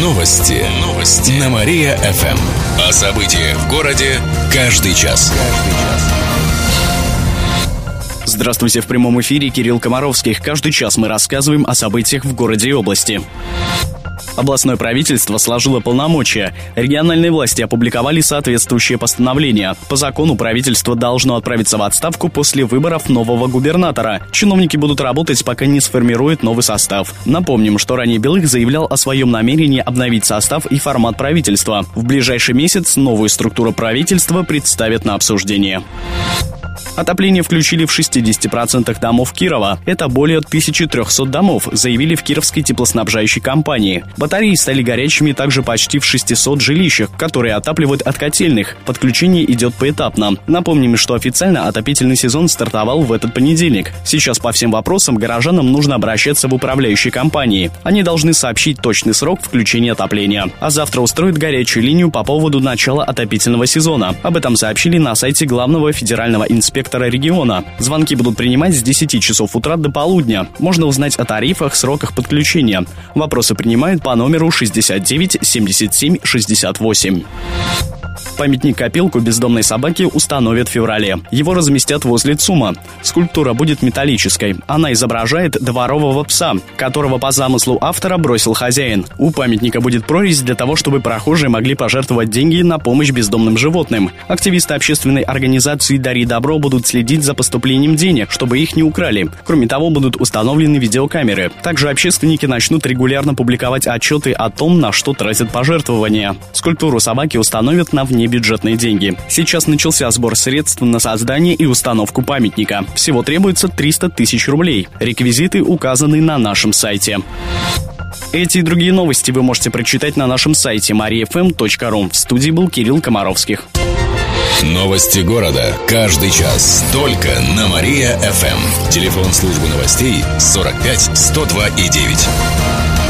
Новости. Новости. На Мария-ФМ. О событиях в городе каждый час. Здравствуйте, в прямом эфире Кирилл Комаровских. Каждый час мы рассказываем о событиях в городе и области. Областное правительство сложило полномочия. Региональные власти опубликовали соответствующее постановление. По закону правительство должно отправиться в отставку после выборов нового губернатора. Чиновники будут работать, пока не сформирует новый состав. Напомним, что ранее Белых заявлял о своем намерении обновить состав и формат правительства. В ближайший месяц новую структуру правительства представят на обсуждение. Отопление включили в 60% домов Кирова. Это более 1300 домов, заявили в Кировской теплоснабжающей компании. Батареи стали горячими также почти в 600 жилищах, которые отапливают от котельных. Подключение идет поэтапно. Напомним, что официально отопительный сезон стартовал в этот понедельник. Сейчас по всем вопросам горожанам нужно обращаться в управляющие компании. Они должны сообщить точный срок включения отопления. А завтра устроят горячую линию по поводу начала отопительного сезона. Об этом сообщили на сайте главного федерального инспектора сектора региона. Звонки будут принимать с 10 часов утра до полудня. Можно узнать о тарифах, сроках подключения. Вопросы принимают по номеру 69 77 68. Памятник-копилку бездомной собаки установят в феврале. Его разместят возле ЦУМа. Скульптура будет металлической. Она изображает дворового пса, которого по замыслу автора бросил хозяин. У памятника будет прорезь для того, чтобы прохожие могли пожертвовать деньги на помощь бездомным животным. Активисты общественной организации «Дари добро» будут следить за поступлением денег, чтобы их не украли. Кроме того, будут установлены видеокамеры. Также общественники начнут регулярно публиковать отчеты о том, на что тратят пожертвования. Скульптуру собаки установят на вне бюджетные деньги. Сейчас начался сбор средств на создание и установку памятника. Всего требуется 300 тысяч рублей. Реквизиты указаны на нашем сайте. Эти и другие новости вы можете прочитать на нашем сайте mariafm.ru. В студии был Кирилл Комаровских. Новости города. Каждый час. Только на Мария-ФМ. Телефон службы новостей 45 102 и 9.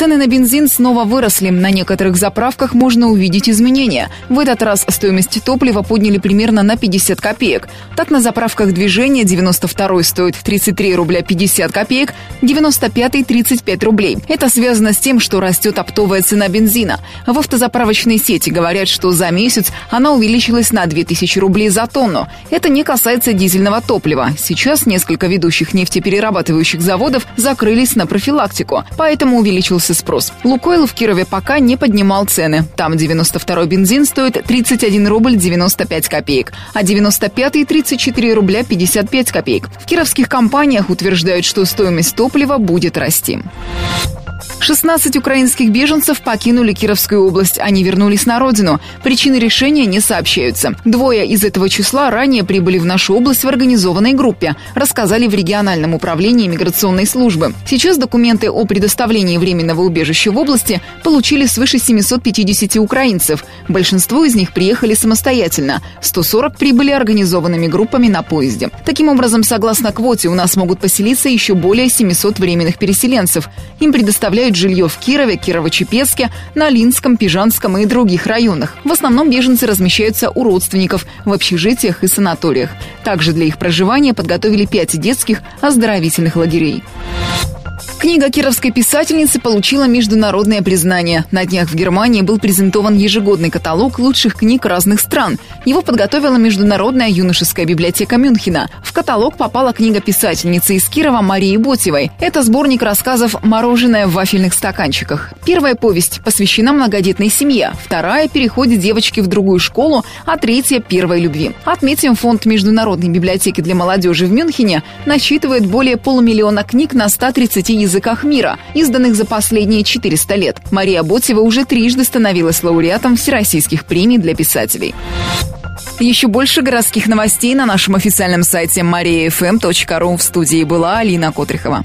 Цены на бензин снова выросли. На некоторых заправках можно увидеть изменения. В этот раз стоимость топлива подняли примерно на 50 копеек. Так, на заправках движения 92 стоит 33 рубля 50 копеек, 95 35 рублей. Это связано с тем, что растет оптовая цена бензина. В автозаправочной сети говорят, что за месяц она увеличилась на 2000 рублей за тонну. Это не касается дизельного топлива. Сейчас несколько ведущих нефтеперерабатывающих заводов закрылись на профилактику, поэтому увеличился повысился спрос. Лукойл в Кирове пока не поднимал цены. Там 92-й бензин стоит 31 рубль 95 копеек, а 95-й 34 рубля 55 копеек. В кировских компаниях утверждают, что стоимость топлива будет расти. 16 украинских беженцев покинули Кировскую область. Они вернулись на родину. Причины решения не сообщаются. Двое из этого числа ранее прибыли в нашу область в организованной группе, рассказали в региональном управлении миграционной службы. Сейчас документы о предоставлении временного убежища в области получили свыше 750 украинцев. Большинство из них приехали самостоятельно. 140 прибыли организованными группами на поезде. Таким образом, согласно квоте, у нас могут поселиться еще более 700 временных переселенцев. Им предоставляют предлагают жилье в Кирове, Кирово-Чепецке, Налинском, Пижанском и других районах. В основном беженцы размещаются у родственников в общежитиях и санаториях. Также для их проживания подготовили пять детских оздоровительных лагерей. Книга кировской писательницы получила международное признание. На днях в Германии был презентован ежегодный каталог лучших книг разных стран. Его подготовила Международная юношеская библиотека Мюнхена. В каталог попала книга писательницы из Кирова Марии Ботевой. Это сборник рассказов «Мороженое в вафельных стаканчиках». Первая повесть посвящена многодетной семье, вторая – переходе девочки в другую школу, а третья – первой любви. Отметим, фонд Международной библиотеки для молодежи в Мюнхене насчитывает более полумиллиона книг на 130 языках языках мира, изданных за последние 400 лет. Мария Ботева уже трижды становилась лауреатом всероссийских премий для писателей. Еще больше городских новостей на нашем официальном сайте mariafm.ru. В студии была Алина Котрихова.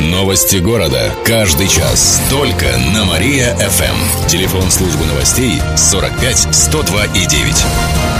Новости города. Каждый час. Только на Мария-ФМ. Телефон службы новостей 45 102 и 9.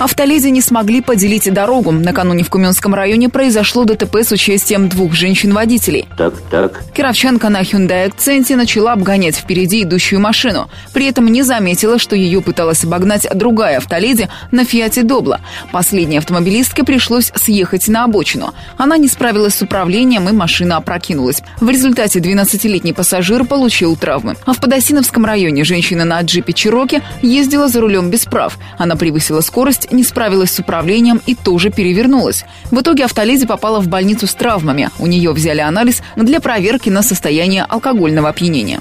Автоледи не смогли поделить дорогу. Накануне в Куменском районе произошло ДТП с участием двух женщин-водителей. Так, так. Кировчанка на Hyundai Акценте начала обгонять впереди идущую машину. При этом не заметила, что ее пыталась обогнать другая автоледи на Фиате Добла. Последней автомобилистке пришлось съехать на обочину. Она не справилась с управлением и машина опрокинулась. В результате 12-летний пассажир получил травмы. А в Подосиновском районе женщина на джипе Чироки ездила за рулем без прав. Она превысила скорость не справилась с управлением и тоже перевернулась. В итоге автоледи попала в больницу с травмами. У нее взяли анализ для проверки на состояние алкогольного опьянения.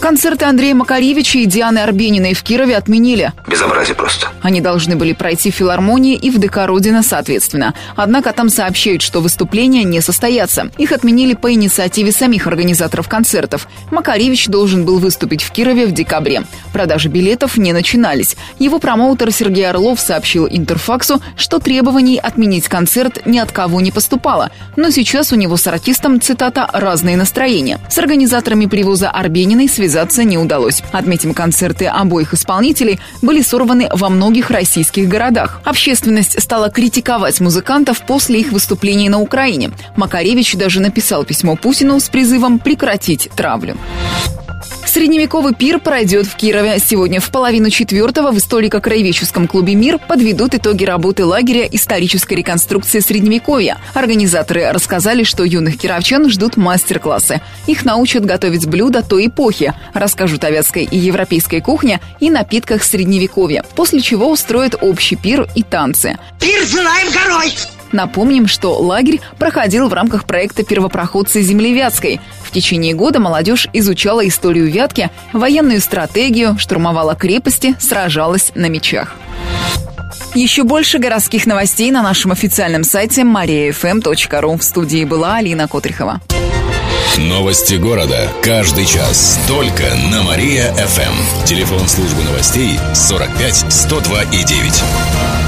Концерты Андрея Макаревича и Дианы Арбениной в Кирове отменили. Безобразие просто. Они должны были пройти в филармонии и в ДК Родина соответственно. Однако там сообщают, что выступления не состоятся. Их отменили по инициативе самих организаторов концертов. Макаревич должен был выступить в Кирове в декабре. Продажи билетов не начинались. Его промоутер Сергей Орлов сообщил Интерфаксу, что требований отменить концерт ни от кого не поступало. Но сейчас у него с артистом, цитата, «разные настроения». С организаторами привоза Арбениной связались связаться не удалось. Отметим, концерты обоих исполнителей были сорваны во многих российских городах. Общественность стала критиковать музыкантов после их выступлений на Украине. Макаревич даже написал письмо Путину с призывом прекратить травлю. Средневековый пир пройдет в Кирове. Сегодня в половину четвертого в историко-краеведческом клубе «Мир» подведут итоги работы лагеря исторической реконструкции Средневековья. Организаторы рассказали, что юных кировчан ждут мастер-классы. Их научат готовить блюда той эпохи, расскажут о вятской и европейской кухне и напитках Средневековья, после чего устроят общий пир и танцы. Пир желаем горой! Напомним, что лагерь проходил в рамках проекта «Первопроходцы земли Вятской». В течение года молодежь изучала историю Вятки, военную стратегию, штурмовала крепости, сражалась на мечах. Еще больше городских новостей на нашем официальном сайте mariafm.ru. В студии была Алина Котрихова. Новости города. Каждый час. Только на Мария-ФМ. Телефон службы новостей 45 102 и 9.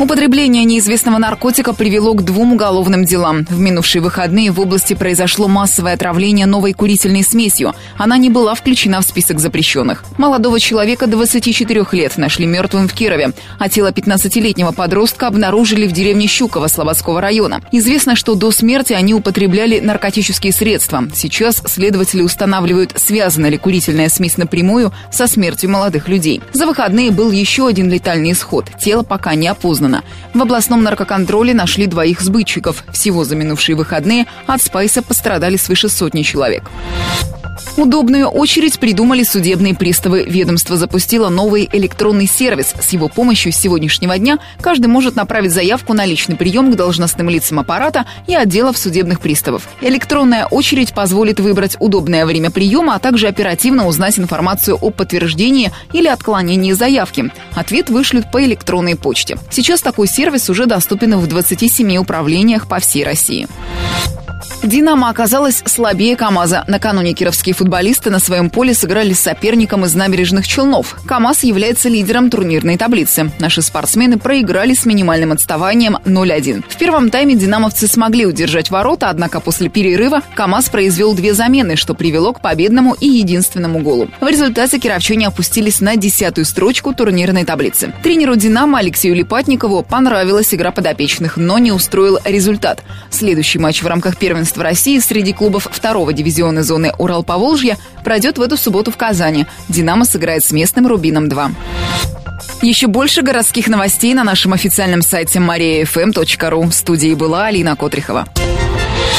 Употребление неизвестного наркотика привело к двум уголовным делам. В минувшие выходные в области произошло массовое отравление новой курительной смесью. Она не была включена в список запрещенных. Молодого человека 24 лет нашли мертвым в Кирове, а тело 15-летнего подростка обнаружили в деревне Щуково Слободского района. Известно, что до смерти они употребляли наркотические средства. Сейчас следователи устанавливают, связана ли курительная смесь напрямую со смертью молодых людей. За выходные был еще один летальный исход. Тело пока не опознано осознанно. В областном наркоконтроле нашли двоих сбытчиков. Всего за минувшие выходные от спайса пострадали свыше сотни человек. Удобную очередь придумали судебные приставы. Ведомство запустило новый электронный сервис. С его помощью с сегодняшнего дня каждый может направить заявку на личный прием к должностным лицам аппарата и отделов судебных приставов. Электронная очередь позволит выбрать удобное время приема, а также оперативно узнать информацию о подтверждении или отклонении заявки. Ответ вышлют по электронной почте. Сейчас такой сервис уже доступен в 27 управлениях по всей России. «Динамо» оказалась слабее «КамАЗа». Накануне кировские футболисты на своем поле сыграли с соперником из набережных Челнов. «КамАЗ» является лидером турнирной таблицы. Наши спортсмены проиграли с минимальным отставанием 0-1. В первом тайме «динамовцы» смогли удержать ворота, однако после перерыва «КамАЗ» произвел две замены, что привело к победному и единственному голу. В результате кировчане опустились на десятую строчку турнирной таблицы. Тренеру «Динамо» Алексею Липатникову понравилась игра подопечных, но не устроил результат. Следующий матч в рамках первенства первенства России среди клубов второго дивизиона зоны Урал-Поволжья пройдет в эту субботу в Казани. «Динамо» сыграет с местным «Рубином-2». Еще больше городских новостей на нашем официальном сайте mariafm.ru. В студии была Алина Котрихова.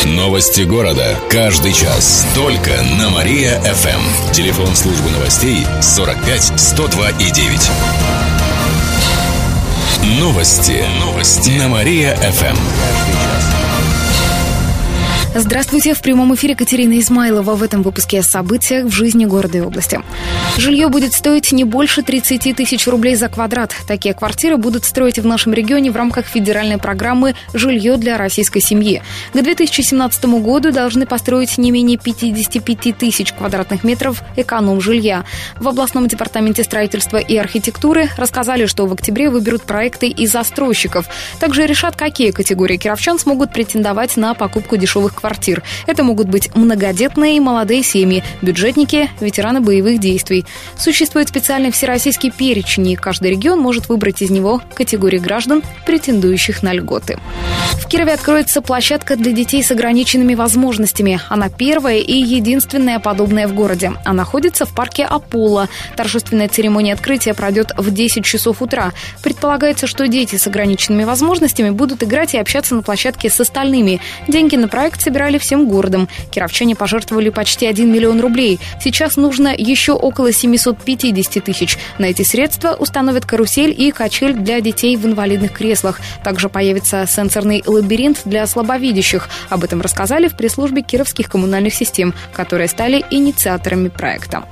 Новости города. Каждый час. Только на Мария-ФМ. Телефон службы новостей 45 102 и 9. Новости. Новости. На Мария-ФМ. Здравствуйте, в прямом эфире Катерина Измайлова в этом выпуске о событиях в жизни города и области. Жилье будет стоить не больше 30 тысяч рублей за квадрат. Такие квартиры будут строить в нашем регионе в рамках федеральной программы «Жилье для российской семьи». К 2017 году должны построить не менее 55 тысяч квадратных метров эконом-жилья. В областном департаменте строительства и архитектуры рассказали, что в октябре выберут проекты и застройщиков. Также решат, какие категории кировчан смогут претендовать на покупку дешевых квартир. Это могут быть многодетные и молодые семьи, бюджетники, ветераны боевых действий. Существует специальный всероссийский перечень, и каждый регион может выбрать из него категории граждан, претендующих на льготы. В Кирове откроется площадка для детей с ограниченными возможностями. Она первая и единственная подобная в городе. Она находится в парке Аполло. Торжественная церемония открытия пройдет в 10 часов утра. Предполагается, что дети с ограниченными возможностями будут играть и общаться на площадке с остальными. Деньги на проект собирали всем городом. Кировчане пожертвовали почти 1 миллион рублей. Сейчас нужно еще около 750 тысяч. На эти средства установят карусель и качель для детей в инвалидных креслах. Также появится сенсорный лабиринт для слабовидящих. Об этом рассказали в пресс-службе кировских коммунальных систем, которые стали инициаторами проекта.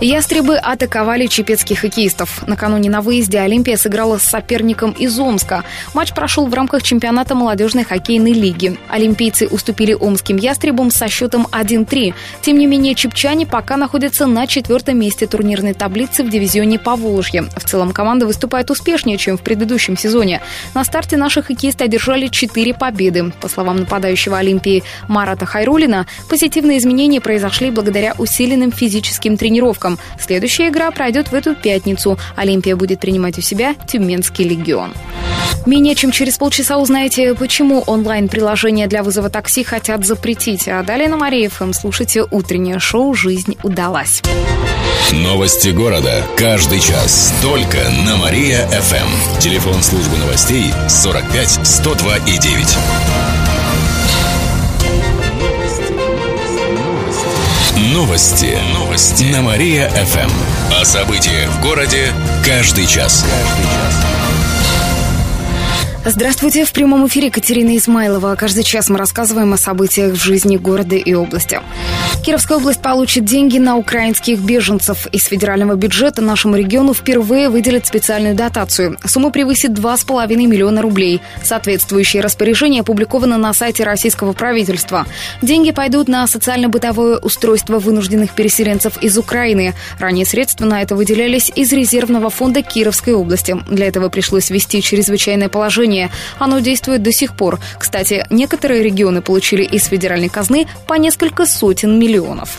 Ястребы атаковали чепецких хоккеистов. Накануне на выезде Олимпия сыграла с соперником из Омска. Матч прошел в рамках чемпионата молодежной хоккейной лиги. Олимпийцы уступили омским ястребам со счетом 1-3. Тем не менее, чепчане пока находятся на четвертом месте турнирной таблицы в дивизионе Поволжье. В целом команда выступает успешнее, чем в предыдущем сезоне. На старте наши хоккеисты одержали 4 победы. По словам нападающего Олимпии Марата Хайрулина, позитивные изменения произошли благодаря усиленным физическим тренировкам. Следующая игра пройдет в эту пятницу. Олимпия будет принимать у себя Тюменский легион. Менее чем через полчаса узнаете, почему онлайн-приложение для вызова такси хотят запретить. А далее на Мария ФМ слушайте утреннее шоу «Жизнь удалась». Новости города. Каждый час. Только на Мария-ФМ. Телефон службы новостей 45 102 и 9. Новости. Новости. На Мария-ФМ. О событиях в городе каждый час. Каждый час. Здравствуйте, в прямом эфире Катерина Измайлова. Каждый час мы рассказываем о событиях в жизни города и области. Кировская область получит деньги на украинских беженцев. Из федерального бюджета нашему региону впервые выделят специальную дотацию. Сумма превысит 2,5 миллиона рублей. Соответствующее распоряжение опубликовано на сайте российского правительства. Деньги пойдут на социально-бытовое устройство вынужденных переселенцев из Украины. Ранее средства на это выделялись из резервного фонда Кировской области. Для этого пришлось ввести чрезвычайное положение решение. Оно действует до сих пор. Кстати, некоторые регионы получили из федеральной казны по несколько сотен миллионов.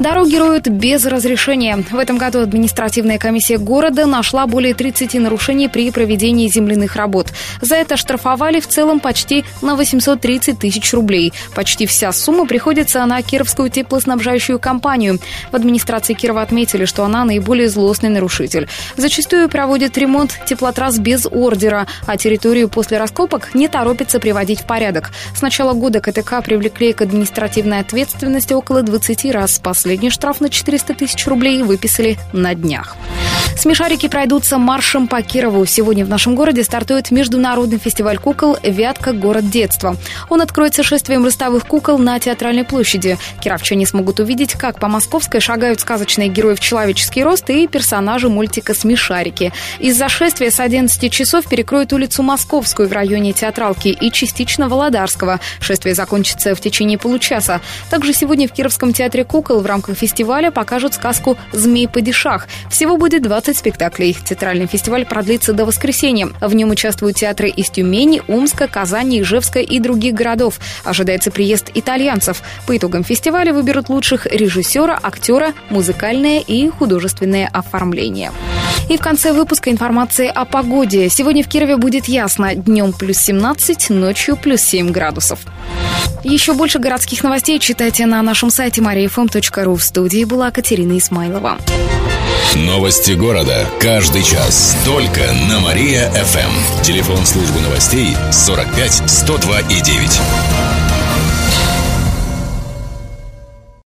Дороги роют без разрешения. В этом году административная комиссия города нашла более 30 нарушений при проведении земляных работ. За это штрафовали в целом почти на 830 тысяч рублей. Почти вся сумма приходится на Кировскую теплоснабжающую компанию. В администрации Кирова отметили, что она наиболее злостный нарушитель. Зачастую проводит ремонт теплотрасс без ордера, а территорию территорию после раскопок не торопится приводить в порядок. С начала года КТК привлекли к административной ответственности около 20 раз. Последний штраф на 400 тысяч рублей выписали на днях. Смешарики пройдутся маршем по Кирову. Сегодня в нашем городе стартует международный фестиваль кукол «Вятка. Город детства». Он откроется шествием ростовых кукол на Театральной площади. Кировчане смогут увидеть, как по Московской шагают сказочные герои в человеческий рост и персонажи мультика «Смешарики». Из-за шествия с 11 часов перекроют улицу Московскую в районе Театралки и частично Володарского. Шествие закончится в течение получаса. Также сегодня в Кировском театре кукол в рамках фестиваля покажут сказку «Змей-падишах». Всего будет 20 спектаклей. Театральный фестиваль продлится до воскресенья. В нем участвуют театры из Тюмени, Омска, Казани, Ижевска и других городов. Ожидается приезд итальянцев. По итогам фестиваля выберут лучших режиссера, актера, музыкальное и художественное оформление. И в конце выпуска информация о погоде. Сегодня в Кирове будет ясно. Днем плюс 17, ночью плюс 7 градусов. Еще больше городских новостей читайте на нашем сайте mariafm.ru. В студии была Катерина Исмайлова. Новости города. Каждый час. Только на Мария-ФМ. Телефон службы новостей 45 102 и 9.